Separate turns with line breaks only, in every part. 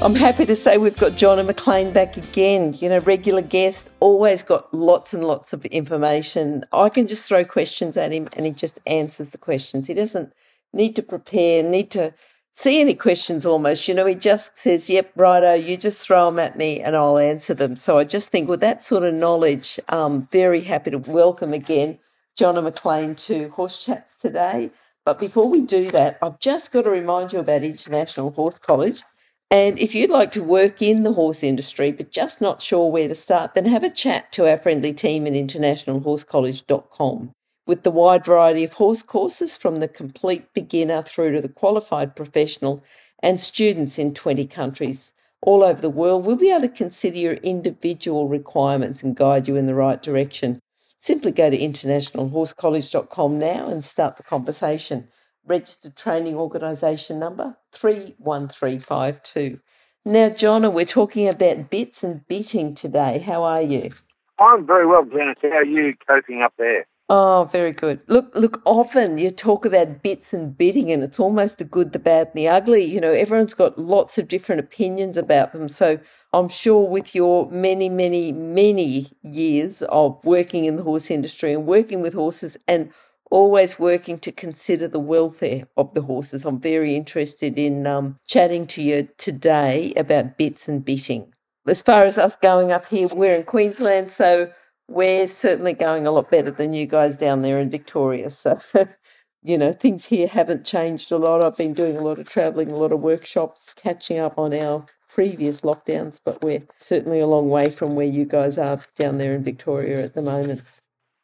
I'm happy to say we've got Jonna McLean back again. You know, regular guest, always got lots and lots of information. I can just throw questions at him and he just answers the questions. He doesn't need to prepare, need to see any questions almost. You know, he just says, yep, righto, you just throw them at me and I'll answer them. So I just think with that sort of knowledge, I'm very happy to welcome again Jonna McLean to Horse Chats today. But before we do that, I've just got to remind you about International Horse College. And if you'd like to work in the horse industry but just not sure where to start, then have a chat to our friendly team at internationalhorsecollege.com. With the wide variety of horse courses from the complete beginner through to the qualified professional and students in 20 countries all over the world, we'll be able to consider your individual requirements and guide you in the right direction. Simply go to internationalhorsecollege.com now and start the conversation registered training organisation number 31352. Now, Jonna, we're talking about bits and bitting today. How are you?
I'm very well, Janice. How are you coping up there?
Oh, very good. Look, look. Often you talk about bits and bitting, and it's almost the good, the bad, and the ugly. You know, everyone's got lots of different opinions about them. So I'm sure, with your many, many, many years of working in the horse industry and working with horses, and always working to consider the welfare of the horses. I'm very interested in um, chatting to you today about bits and bitting. As far as us going up here, we're in Queensland, so we're certainly going a lot better than you guys down there in Victoria. So, you know, things here haven't changed a lot. I've been doing a lot of travelling, a lot of workshops, catching up on our previous lockdowns, but we're certainly a long way from where you guys are down there in Victoria at the moment.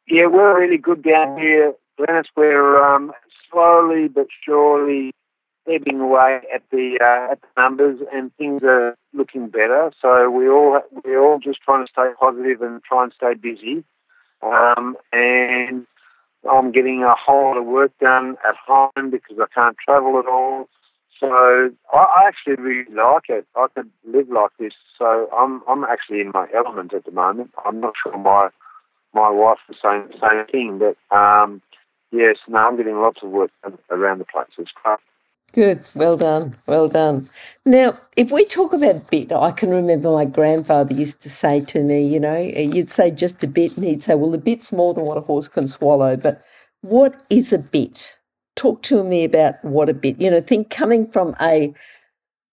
Yeah, we're really good down here Glenys, we're um, slowly but surely ebbing away at the uh, at the numbers, and things are looking better. So we all we're all just trying to stay positive and try and stay busy. Um, and I'm getting a whole lot of work done at home because I can't travel at all. So I, actually really like it. I could live like this. So I'm I'm actually in my element at the moment. I'm not sure my my wife is saying the same thing, but um, Yes, no, I'm getting lots of work around the place. It's great.
Good, well done, well done. Now, if we talk about bit, I can remember my grandfather used to say to me, you know, you'd say just a bit, and he'd say, well, a bit's more than what a horse can swallow. But what is a bit? Talk to me about what a bit, you know, think coming from a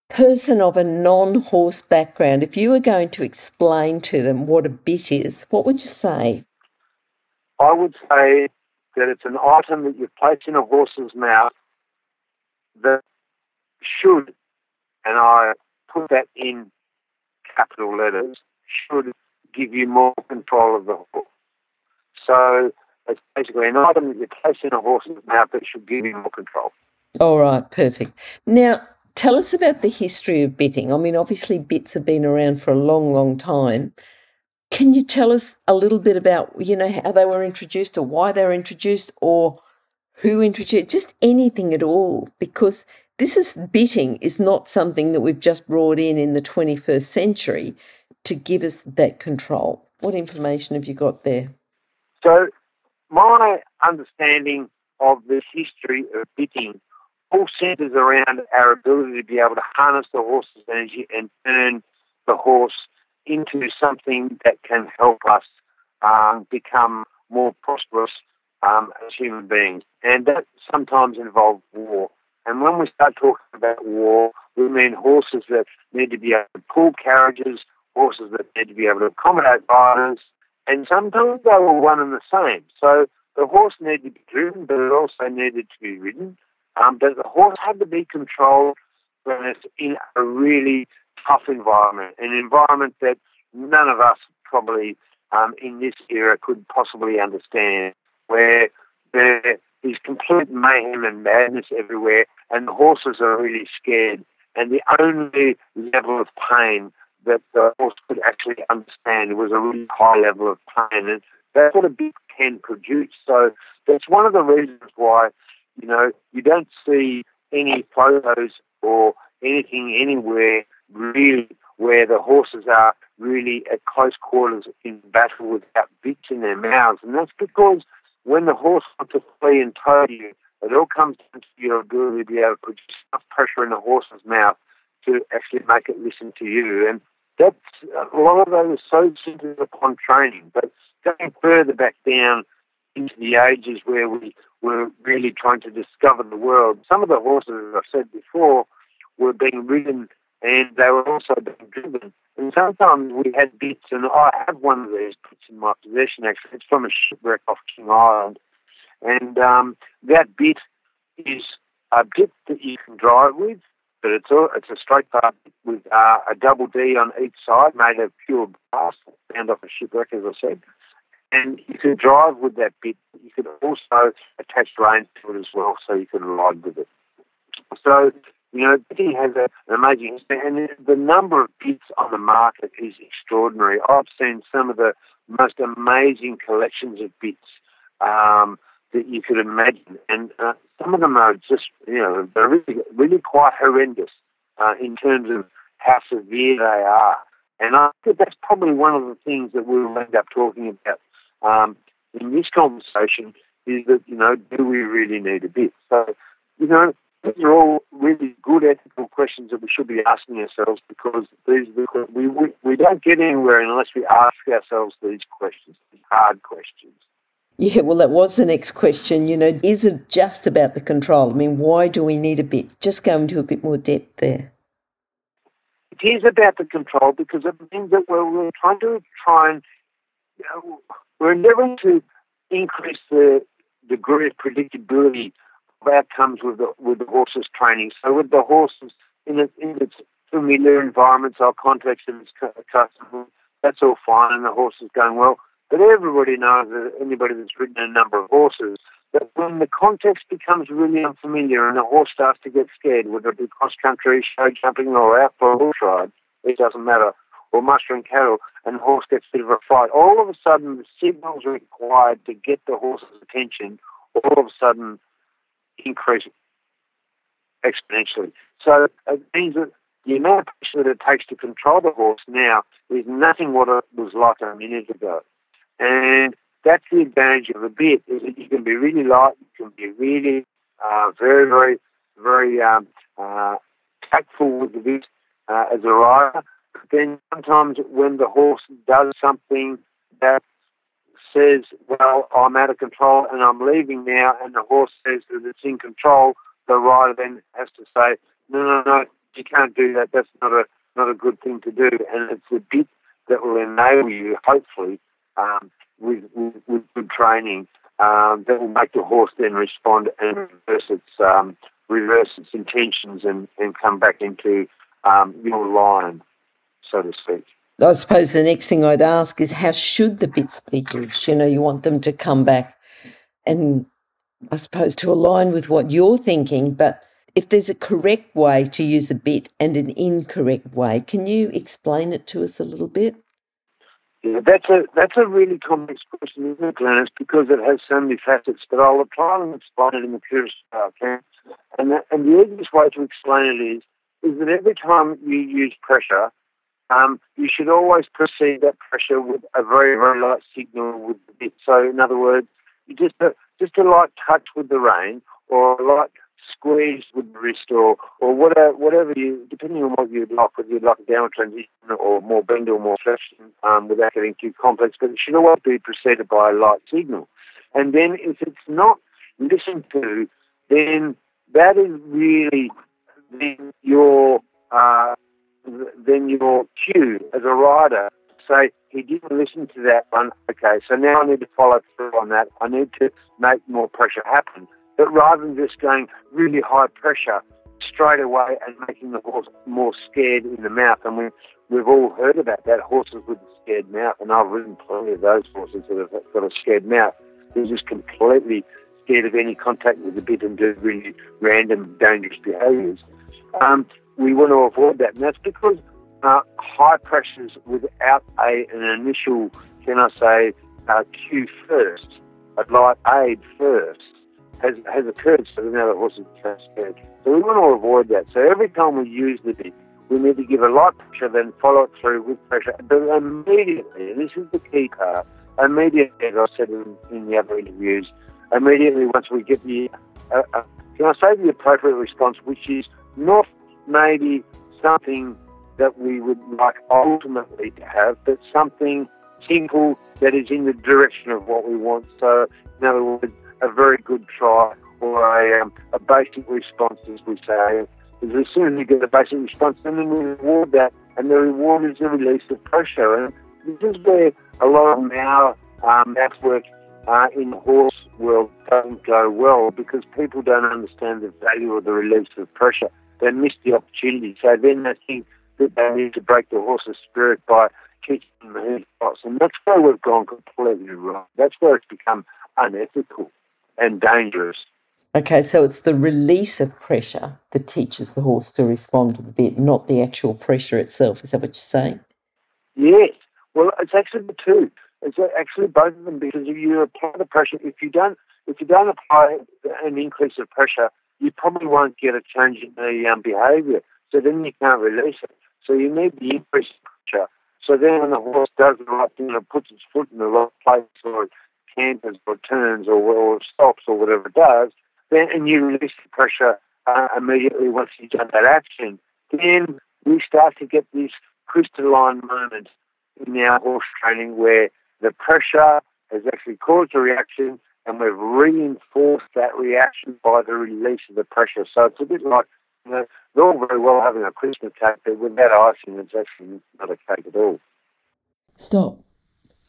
person of a non horse background, if you were going to explain to them what a bit is, what would you say?
I would say that it's an item that you place in a horse's mouth that should, and I put that in capital letters, should give you more control of the horse. So it's basically an item that you place in a horse's mouth that should give you more control.
All right, perfect. Now, tell us about the history of bitting. I mean, obviously, bits have been around for a long, long time. Can you tell us a little bit about, you know, how they were introduced or why they were introduced or who introduced, just anything at all? Because this is bitting is not something that we've just brought in in the 21st century to give us that control. What information have you got there?
So, my understanding of the history of bitting all centers around our ability to be able to harness the horse's energy and turn the horse into something that can help us um, become more prosperous um, as human beings. And that sometimes involves war. And when we start talking about war, we mean horses that need to be able to pull carriages, horses that need to be able to accommodate riders, and sometimes they were one and the same. So the horse needed to be driven, but it also needed to be ridden. Um, but the horse had to be controlled when it's in a really tough environment, an environment that none of us probably um, in this era could possibly understand, where there is complete mayhem and madness everywhere, and the horses are really scared. And the only level of pain that the horse could actually understand was a really high level of pain. And that's what a bit can produce. So that's one of the reasons why, you know, you don't see any photos or anything anywhere really where the horses are really at close quarters in battle without bits in their mouths. And that's because when the horse wants to flee and tow you, it all comes down to your ability to be able to produce enough pressure in the horse's mouth to actually make it listen to you. And that's a lot of those are so centered upon training. But going further back down into the ages where we were really trying to discover the world, some of the horses, as I've said before, were being ridden and they were also being driven. And sometimes we had bits, and I have one of these bits in my possession actually. It's from a shipwreck off King Island. And um, that bit is a bit that you can drive with, but it's a, it's a straight bar with uh, a double D on each side made of pure brass, found off a shipwreck, as I said. And you can drive with that bit. You can also attach reins to it as well, so you can ride with it. So you know, Bitting has a, an amazing, and the number of bits on the market is extraordinary. I've seen some of the most amazing collections of bits um, that you could imagine, and uh, some of them are just, you know, they're really, really quite horrendous uh, in terms of how severe they are. And I think that's probably one of the things that we'll end up talking about um, in this conversation is that, you know, do we really need a bit? So, you know, these are all really good ethical questions that we should be asking ourselves because these we, we, we don't get anywhere unless we ask ourselves these questions, these hard questions.
Yeah, well, that was the next question. You know, is it just about the control? I mean, why do we need a bit? Just go into a bit more depth there.
It is about the control because it means that we're, we're trying to try and you know, we're endeavouring to increase the degree of predictability outcomes with the with the horses training. So with the horses in, its in its familiar environments, our context and its customers, that's all fine, and the horse is going well. But everybody knows that anybody that's ridden a number of horses that when the context becomes really unfamiliar and the horse starts to get scared, whether it be cross country, show jumping, or out for a horse ride, it doesn't matter, or mustering cattle, and the horse gets a bit of a fright, all of a sudden the signals required to get the horse's attention all of a sudden increase exponentially. So it means that the amount of pressure that it takes to control the horse now is nothing what it was like a minute ago. And that's the advantage of a bit, is that you can be really light, you can be really uh, very, very, very um, uh, tactful with the bit uh, as a rider. But then sometimes when the horse does something that says, well, I'm out of control and I'm leaving now, and the horse says that it's in control, the rider then has to say, no, no, no, you can't do that. That's not a not a good thing to do. And it's a bit that will enable you, hopefully, um, with, with, with, good training, um, that will make the horse then respond and reverse its um, reverse its intentions and, and come back into um, your line, so to speak.
I suppose the next thing I'd ask is how should the bits be used? You know, you want them to come back and I suppose to align with what you're thinking, but if there's a correct way to use a bit and an incorrect way, can you explain it to us a little bit?
Yeah, that's a that's a really complex question, isn't it, Glenys? Because it has so many facets. But I'll try and explain it in the purest way I can. And the, and the easiest way to explain it is is that every time you use pressure, um, you should always precede that pressure with a very, very light signal with the bit. So, in other words, just a, just a light touch with the rein or a light squeeze with the wrist or, or whatever, whatever you, depending on what you'd like, whether you'd like a downward transition or more bend or more flexion um, without getting too complex, but it should always be preceded by a light signal. And then if it's not listened to, then that is really then your uh, then your cue as a rider say he didn't listen to that one. Okay, so now I need to follow through on that. I need to make more pressure happen. But rather than just going really high pressure straight away and making the horse more scared in the mouth, and we, we've all heard about that horses with a scared mouth, and I've ridden plenty of those horses that have got a scared mouth. They're just completely scared of any contact with the bit and do really random, dangerous behaviours. Um, we want to avoid that. And that's because uh, high pressures without a, an initial, can I say, uh, cue first, a light aid first, has, has occurred so now the horse is scared. So we want to avoid that. So every time we use the bit, we need to give a light pressure, then follow it through with pressure. But immediately, and this is the key part, immediately, as I said in, in the other interviews, immediately once we get the, uh, uh, can I say the appropriate response, which is not maybe something that we would like ultimately to have, but something simple that is in the direction of what we want. So, in other words, a very good try or a, um, a basic response, as we say. As soon as you get a basic response, then we reward that, and the reward is the release of pressure. And this is where a lot of our um, math work uh, in the horse world doesn't go well because people don't understand the value of the release of pressure. They miss the opportunity. So then they think that they need to break the horse's spirit by teaching them the spots. And that's where we've gone completely wrong. That's where it's become unethical and dangerous.
Okay, so it's the release of pressure that teaches the horse to respond to the bit, not the actual pressure itself. Is that what you're saying?
Yes. Well, it's actually the two. It's actually both of them because if you apply the pressure, if you don't, if you don't apply an increase of pressure, you probably won't get a change in the um, behaviour. So then you can't release it. So you need the increase of pressure. So then when the horse does the right thing and puts its foot in the right place or canters or turns or, or stops or whatever it does, then and you release the pressure uh, immediately once you've done that action, then we start to get this crystalline moment in our horse training where the pressure has actually caused a reaction and we've reinforced that reaction by the release of the pressure. So it's a bit like, you know, they're all very well having a Christmas cake, but without icing, it's actually not a cake at all.
Stop.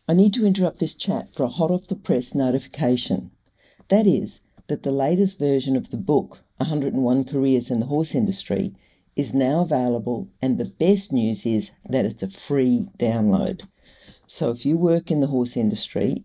I need to interrupt this chat for a hot off the press notification. That is, that the latest version of the book, 101 Careers in the Horse Industry, is now available, and the best news is that it's a free download. So if you work in the horse industry,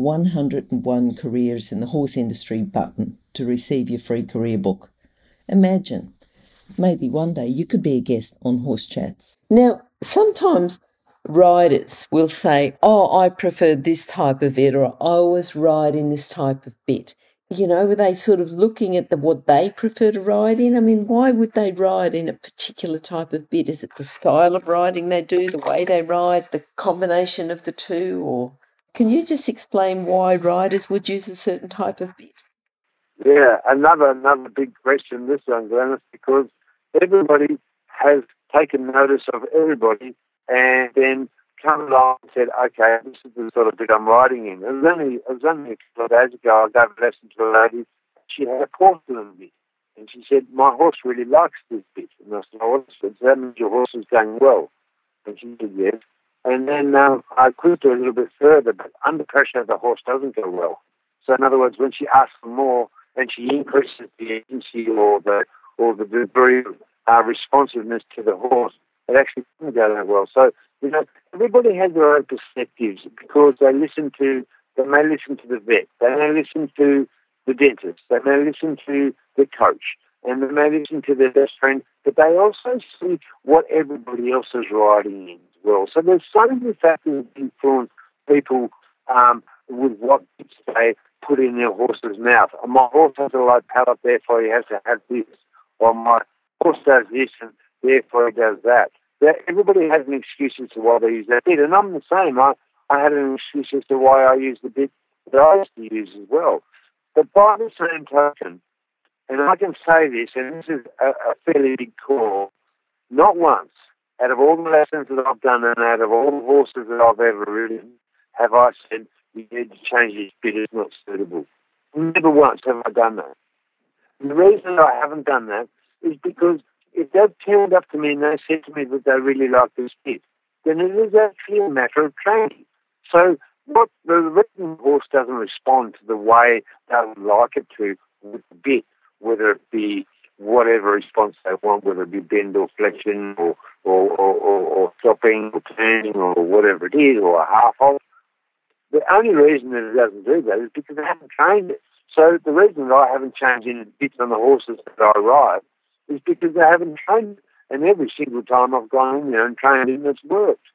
101 Careers in the Horse Industry button to receive your free career book. Imagine, maybe one day you could be a guest on Horse Chats. Now, sometimes riders will say, Oh, I prefer this type of bit, or I always ride in this type of bit. You know, were they sort of looking at the, what they prefer to ride in? I mean, why would they ride in a particular type of bit? Is it the style of riding they do, the way they ride, the combination of the two, or can you just explain why riders would use a certain type of bit?
Yeah, another another big question this one, Glenys, because everybody has taken notice of everybody and then come along and said, okay, this is the sort of bit I'm riding in. It was only, it was only a couple of days ago I gave a lesson to a lady. She had a porcelain bit. And she said, my horse really likes this bit. And I said, oh, so that means your horse is going well. And she said, yes. And then um, I quizzed her a little bit further, but under pressure, the horse doesn't go well. So in other words, when she asks for more and she increases the agency or the or the degree of uh, responsiveness to the horse, it actually doesn't go that well. So, you know, everybody has their own perspectives because they listen to, they may listen to the vet, they may listen to the dentist, they may listen to the coach, and they may listen to their best friend, but they also see what everybody else is riding in well. So there's so many factors that influence people um, with what they put in their horse's mouth. My horse has a low palate, therefore he has to have this. Or my horse does this and therefore he does that everybody has an excuse as to why they use that bit, and I'm the same. I, I had an excuse as to why I use the bit that I used to use as well. But by the same token, and I can say this, and this is a, a fairly big call, not once out of all the lessons that I've done and out of all the horses that I've ever ridden, have I said, you need to change this bit, it's not suitable. Never once have I done that. And the reason I haven't done that is because if they've turned up to me and they said to me that they really like this bit, then it is actually a matter of training. So what the the horse doesn't respond to the way they would like it to with the bit, whether it be whatever response they want, whether it be bend or flexion or or, or, or, or stopping or turning or whatever it is, or a half halt. The only reason that it doesn't do that is because they haven't trained it. So the reason that I haven't changed any bits on the horses that I ride is because they haven't trained it. And every single time I've gone in there and trained it, it's worked.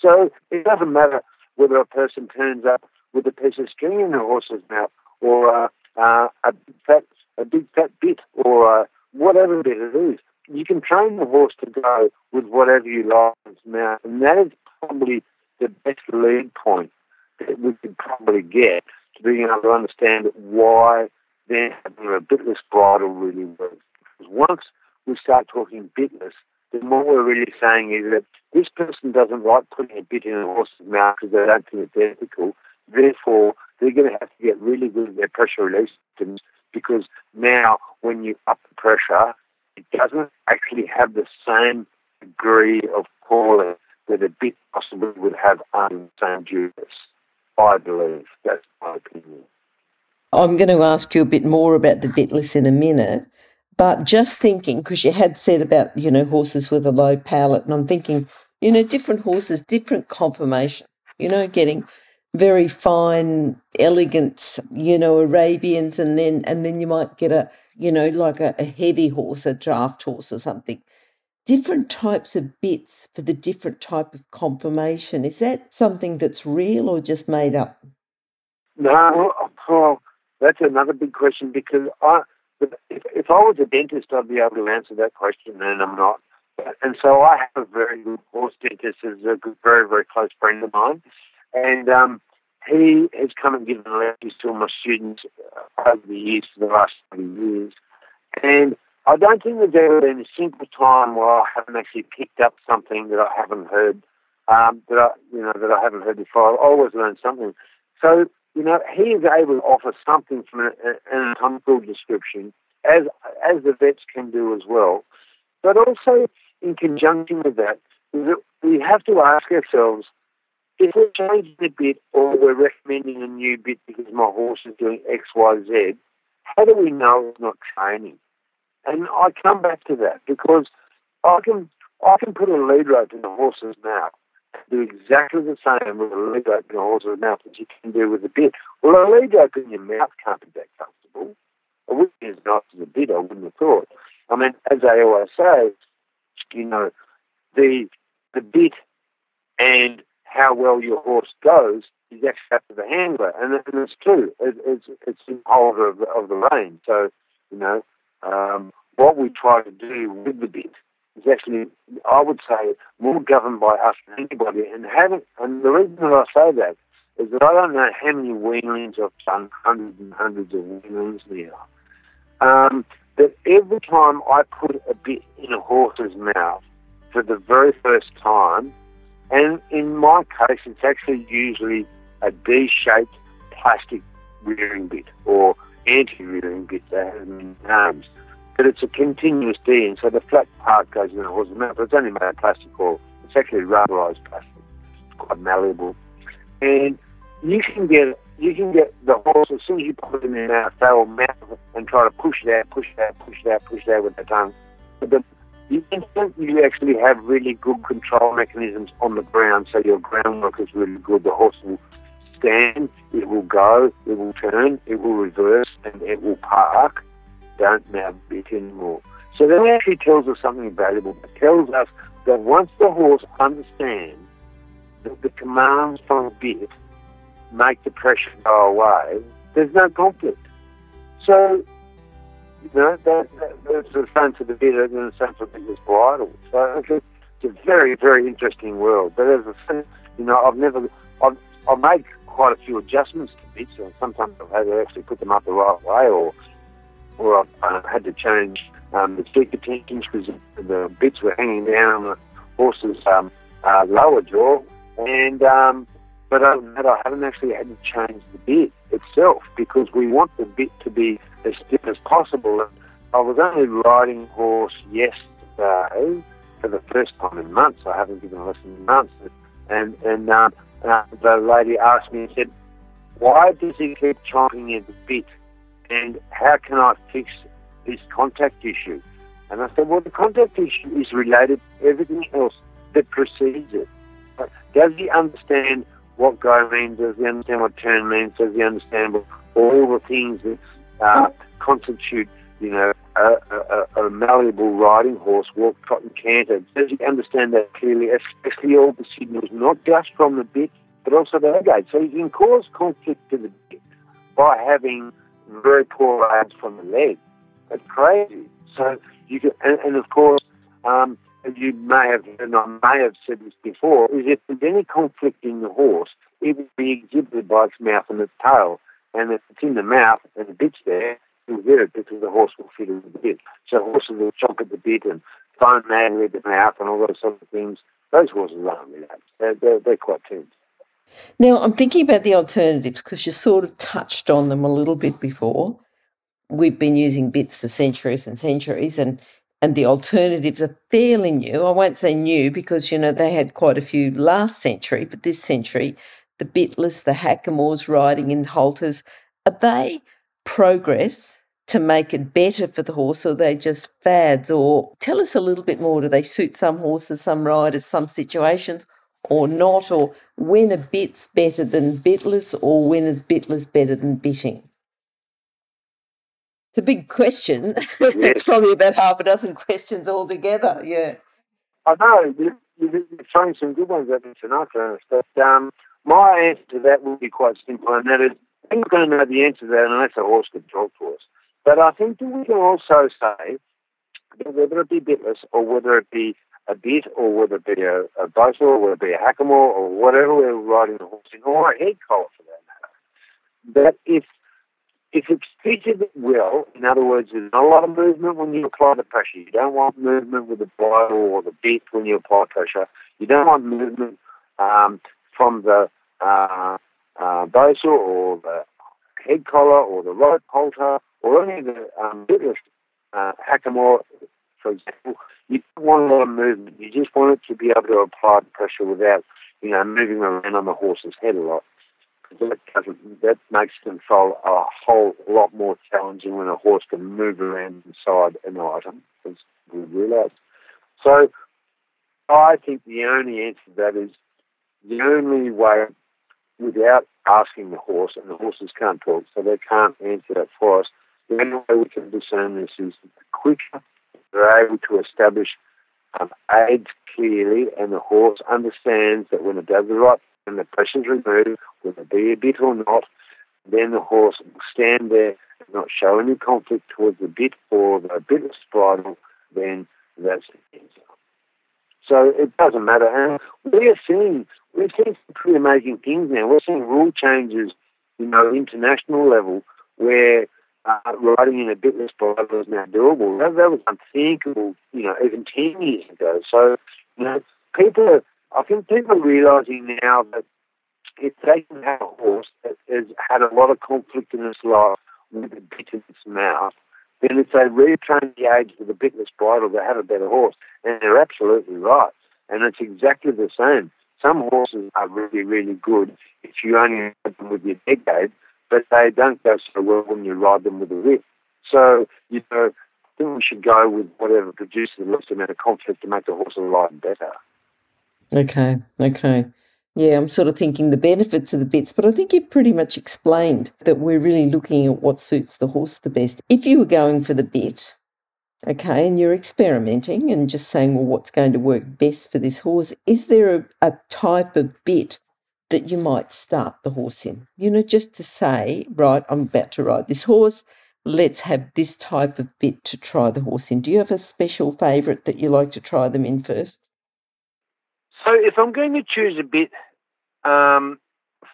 So it doesn't matter whether a person turns up with a piece of string in the horse's mouth or uh, uh, a fat, a big fat bit or whatever bit it is. You can train the horse to go with whatever you like in its mouth, and that is probably the best lead point that we could probably get to being able to understand why then having a bitless bridle really works. Because once we start talking bitless, then what we're really saying is that this person doesn't like putting a bit in a horse's mouth because they don't think it's ethical. Therefore, they're going to have to get really good at their pressure release systems because now when you up the pressure, it doesn't actually have the same degree of calling that a bit possibly would have under the same duress. I believe. That's my opinion.
I'm going to ask you a bit more about the bitless in a minute, but just thinking, because you had said about, you know, horses with a low palate, and I'm thinking, you know, different horses, different conformation, you know, getting very fine, elegant, you know, Arabians, and then and then you might get a, you know, like a, a heavy horse, a draft horse or something. Different types of bits for the different type of conformation. Is that something that's real or just made up?
No, oh, that's another big question because I, if, if I was a dentist, I'd be able to answer that question, and I'm not. And so I have a very good horse dentist, who's a good, very, very close friend of mine, and um, he has come and given lectures to all my students uh, over the years, for the last 20 years. And I don't think there's ever been a single time where I haven't actually picked up something that I haven't heard, um, that I, you know, that I haven't heard before. I always learn something. So, you know, he is able to offer something from an, an anatomical description, as as the vets can do as well. But also, in conjunction with that, we have to ask ourselves if we're changing a bit or we're recommending a new bit because my horse is doing X, Y, Z, how do we know it's not training? And I come back to that because I can I can put a lead rope in the horse's mouth, do exactly the same with a lead rope in a horse's mouth as you can do with a bit. Well, a lead rope in your mouth can't be that comfortable. It wouldn't be as nice as a bit, I wouldn't have thought. I mean, as I always say, you know, the the bit and how well your horse goes is actually up to the handler, and, and it's true. It, it's it's the holder of the, of the rein. So you know um, what we try to do with the bit is actually, I would say, more governed by us than anybody. And having and the reason that I say that is that I don't know how many weanlings I've done, hundreds and hundreds of weanlings now. Um, that every time I put a bit in a horse's mouth for the very first time, and in my case, it's actually usually a D-shaped plastic rearing bit or anti-rearing bit that has names. But it's a continuous D, and so the flat part goes in the horse's mouth. It's only made of plastic or it's actually rubberized plastic. It's quite malleable. And you can get you can get the horse as soon as you put it in their mouth, they will mouth and try to push it out, push it out, push it out, push it out with their tongue. But the you actually have really good control mechanisms on the ground, so your groundwork is really good, the horse will stand, it will go, it will turn, it will reverse, and it will park. Don't now bit anymore. So that actually tells us something valuable. It tells us that once the horse understands that the commands from a bit make the pressure go away, there's no conflict. So you know, that, that, that's the same for the bit and the same for the bridle. So it's a, very, very interesting world. But as I said, you know, I've never, I've, I've made quite a few adjustments to bits, and sometimes I've had to actually put them up the right way, or, or I've uh, had to change um, the speaker tensions because the bits were hanging down on the horse's um, uh, lower jaw, and um, but other than that, I haven't actually had to change the bit itself because we want the bit to be as stiff as possible. And I was only riding horse yesterday for the first time in months. I haven't given a lesson in months. and and uh, uh, the lady asked me and said, "Why does he keep chomping at the bit? And how can I fix this contact issue?" And I said, "Well, the contact issue is related to everything else that precedes it. But Does he understand what go means? Does he understand what turn means? Does he understand all the things that uh, constitute, you know, a, a, a, malleable riding horse, walk, trot, and canter? Does he understand that clearly, especially all the signals, not just from the bit, but also the head So he can cause conflict to the bit by having very poor aids from the leg. That's crazy. So you can, and, and of course, um, you may have, and I may have said this before, is if there's any conflict in the horse, it will be exhibited by its mouth and its tail. And if it's in the mouth and the bit's there, you'll hear it because the horse will with the bit. So horses will chomp at the bit and foam madly at the mouth and all those sort of things. Those horses aren't relaxed. They're, they're, they're quite tense.
Now, I'm thinking about the alternatives because you sort of touched on them a little bit before. We've been using bits for centuries and centuries, and and the alternatives are fairly new. I won't say new because, you know, they had quite a few last century, but this century, the bitless, the hackamores riding in halters, are they progress to make it better for the horse or are they just fads? Or tell us a little bit more. Do they suit some horses, some riders, some situations? Or not, or when a bit's better than bitless, or when is bitless better than bitting? It's a big question. Yes. it's probably about half a dozen questions altogether. Yeah.
I know. You, you're throwing some good ones at me tonight, Ernest. But um, my answer to that would be quite simple, and that is, I'm not going to know the answer to that unless a horse could talk to us. But I think that we can also say that whether it be bitless or whether it be a bit or whether it be a, a or whether it be a hackamore or whatever we're riding the horse in, or a head collar for that matter, that if if it's fitted well, in other words, there's not a lot of movement when you apply the pressure. You don't want movement with the bridle or the bit when you apply pressure. You don't want movement um, from the uh, uh, or the head collar or the rope halter or any of the um, uh, hackamore, for example. You don't want a lot of movement. You just want it to be able to apply the pressure without, you know, moving around on the horse's head a lot that doesn't that makes control a whole lot more challenging when a horse can move around inside an item, as we realise. So I think the only answer to that is the only way without asking the horse, and the horses can't talk, so they can't answer that for us. The only way we can discern this is the quicker they're able to establish um, aids clearly, and the horse understands that when it does the right and the pressure's removed, whether it be a bit or not, then the horse will stand there and not show any conflict towards the bit or the bit bridle, then that's the answer. So it doesn't matter. And we are seeing we're seeing some pretty amazing things now. We're seeing rule changes, you know, international level where uh, riding in a bitless bridle is now doable. That, that was unthinkable, you know, even ten years ago. So, you know, people are I think people are realising now that if they can have a horse that has had a lot of conflict in its life with a bit in its mouth, then if they retrain the age with a bitless bridle, they have a better horse. And they're absolutely right. And it's exactly the same. Some horses are really, really good if you only ride them with your decade, but they don't go so well when you ride them with a whip. So, you know, I think we should go with whatever produces the least amount of conflict to make the horse alive better.
Okay, okay. Yeah, I'm sort of thinking the benefits of the bits, but I think you've pretty much explained that we're really looking at what suits the horse the best. If you were going for the bit, okay, and you're experimenting and just saying, well, what's going to work best for this horse, is there a, a type of bit that you might start the horse in? You know, just to say, right, I'm about to ride this horse, let's have this type of bit to try the horse in. Do you have a special favourite that you like to try them in first?
So if I'm going to choose a bit um,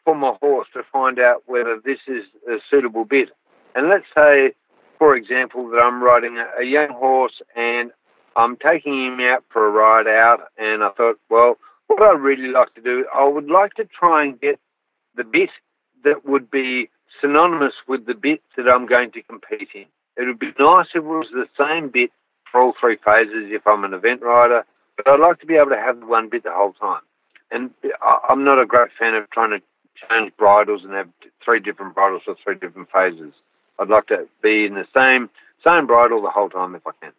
for my horse to find out whether this is a suitable bit, and let's say, for example, that I'm riding a, a young horse and I'm taking him out for a ride out, and I thought, well, what I'd really like to do, I would like to try and get the bit that would be synonymous with the bit that I'm going to compete in. It would be nice if it was the same bit for all three phases if I'm an event rider but I'd like to be able to have one bit the whole time. and I'm not a great fan of trying to change bridles and have three different bridles for three different phases. I'd like to be in the same same bridle the whole time if I can.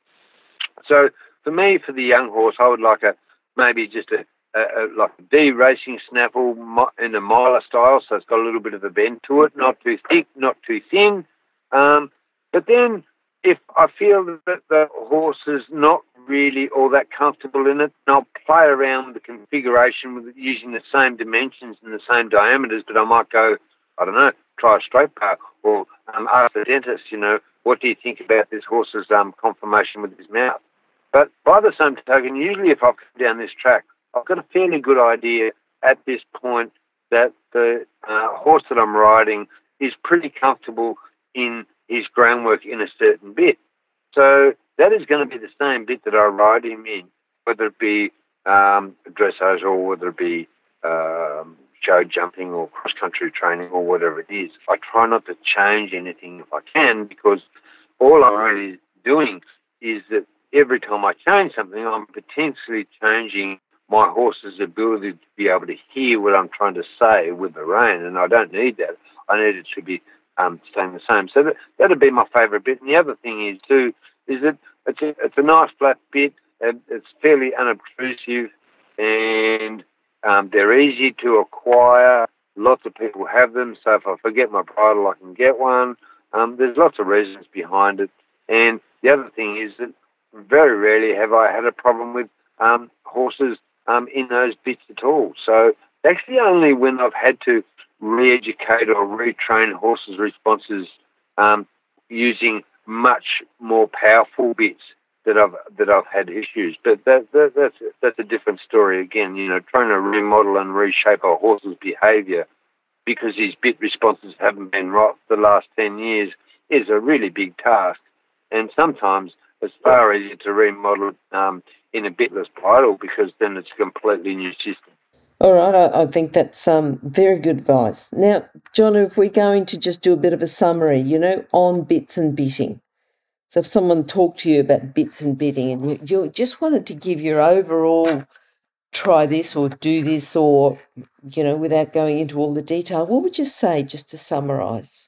So for me, for the young horse, I would like a maybe just a, a, a like a D racing snaffle in a Myler style, so it's got a little bit of a bend to it, not too thick, not too thin. Um, but then if I feel that the horse is not really all that comfortable in it, I'll play around with the configuration with using the same dimensions and the same diameters, but I might go, I don't know, try a straight part or um, ask the dentist, you know, what do you think about this horse's um, conformation with his mouth? But by the same token, usually if I come down this track, I've got a fairly good idea at this point that the uh, horse that I'm riding is pretty comfortable in his groundwork in a certain bit. So that is going to be the same bit that I ride him in, whether it be um, dressage or whether it be um, show jumping or cross country training or whatever it is. I try not to change anything if I can because all I'm really doing is that every time I change something, I'm potentially changing my horse's ability to be able to hear what I'm trying to say with the rein, and I don't need that. I need it to be um, staying the same. So that, that'd be my favourite bit. And the other thing is too is that it's a, it's a nice flat bit. It's fairly unobtrusive, and um, they're easy to acquire. Lots of people have them, so if I forget my bridle, I can get one. Um, there's lots of reasons behind it. And the other thing is that very rarely have I had a problem with um, horses um, in those bits at all. So actually only when I've had to re-educate or retrain horses' responses um, using much more powerful bits that I've that I've had issues. But that, that, that's that's a different story again. You know, trying to remodel and reshape a horse's behaviour because his bit responses haven't been right for the last ten years is a really big task. And sometimes it's far easier to remodel um, in a bitless bridle because then it's a completely new system.
All right, I, I think that's um, very good advice. Now, John, if we're going to just do a bit of a summary, you know, on bits and bitting. So if someone talked to you about bits and bitting and you, you just wanted to give your overall try this or do this or, you know, without going into all the detail, what would you say just to summarise?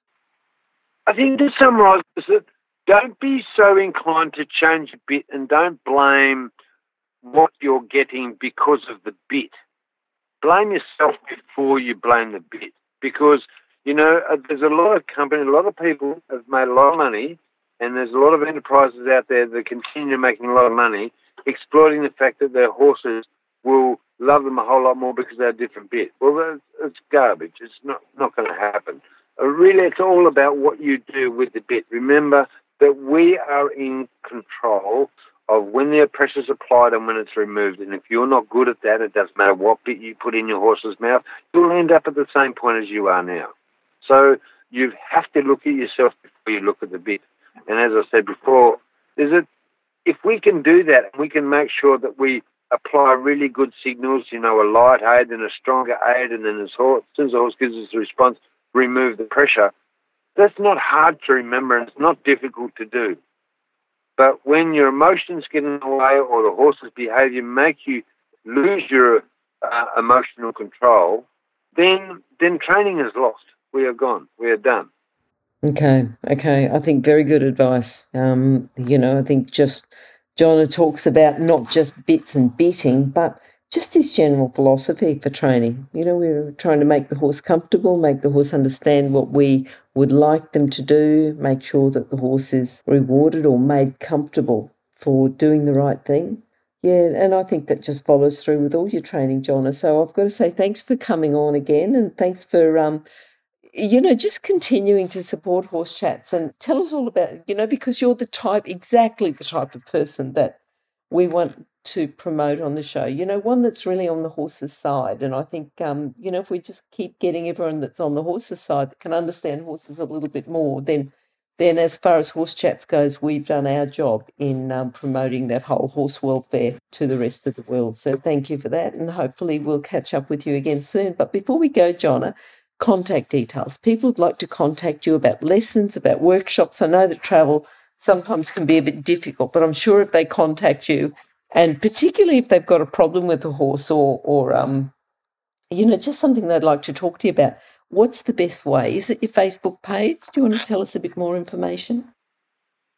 I think to summarise is that don't be so inclined to change a bit and don't blame what you're getting because of the bit. Blame yourself before you blame the bit because, you know, uh, there's a lot of companies, a lot of people have made a lot of money and there's a lot of enterprises out there that continue making a lot of money exploiting the fact that their horses will love them a whole lot more because they're a different bit. Well, it's garbage. It's not, not going to happen. Uh, really, it's all about what you do with the bit. Remember, that we are in control of when the pressure is applied and when it's removed. And if you're not good at that, it doesn't matter what bit you put in your horse's mouth, you'll end up at the same point as you are now. So you have to look at yourself before you look at the bit. And as I said before, is it if we can do that we can make sure that we apply really good signals, you know, a light aid and a stronger aid, and then as, soon as the horse gives us a response, remove the pressure, that's not hard to remember and it's not difficult to do. But when your emotions get in the way or the horse's behavior make you lose your uh, emotional control, then then training is lost. We are gone. We are done.
Okay, okay. I think very good advice. Um, you know, I think just Jonna talks about not just bits and bitting, but just this general philosophy for training. You know, we're trying to make the horse comfortable, make the horse understand what we would like them to do, make sure that the horse is rewarded or made comfortable for doing the right thing. Yeah, and I think that just follows through with all your training, Jonna. So I've got to say thanks for coming on again and thanks for um you know, just continuing to support horse chats and tell us all about, you know, because you're the type, exactly the type of person that we want to promote on the show. You know, one that's really on the horse's side. And I think, um, you know, if we just keep getting everyone that's on the horse's side that can understand horses a little bit more, then then as far as horse chats goes, we've done our job in um, promoting that whole horse welfare to the rest of the world. So thank you for that, and hopefully we'll catch up with you again soon. But before we go, Jonna, contact details. People would like to contact you about lessons, about workshops. I know that travel sometimes can be a bit difficult, but I'm sure if they contact you, and particularly if they've got a problem with the horse or or um you know, just something they'd like to talk to you about, what's the best way? Is it your Facebook page? Do you want to tell us a bit more information?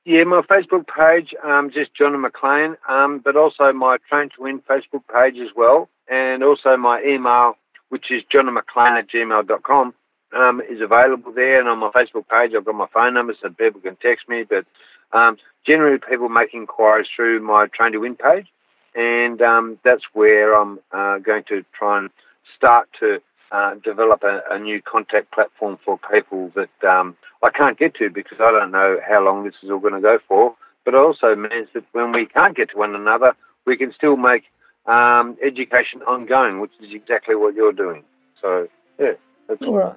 Yeah, my Facebook page, um, just John McLean, um, but also my Train to Win Facebook page as well, and also my email, which is johnmclean at gmail.com, um, is available there. And on my Facebook page, I've got my phone number so people can text me. But um, generally, people make inquiries through my Train to Win page, and um, that's where I'm uh, going to try and start to uh, develop a, a, new contact platform for people that um, I can't get to because I don't know how long this is all going to go for. But it also means that when we can't get to one another, we can still make um, education ongoing, which is exactly what you're doing. So, yeah. That's
all right.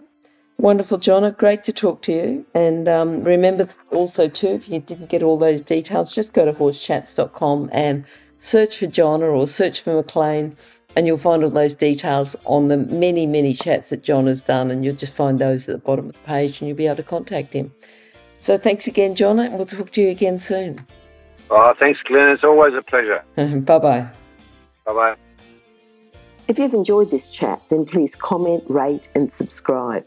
Wonderful, Jonna. Great to talk to you. And um, remember also, too, if you didn't get all those details, just go to horsechats.com and search for Jonna or search for McLean and you'll find all those details on the many, many chats that John has done, and you'll just find those at the bottom of the page and you'll be able to contact him. So thanks again, John, and we'll talk to you again soon.
Oh, thanks, Glenn. It's always a pleasure.
bye bye.
Bye bye.
If you've enjoyed this chat, then please comment, rate, and subscribe.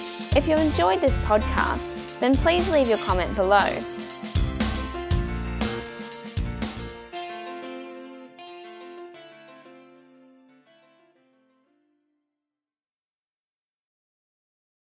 If you enjoyed this podcast, then please leave your comment below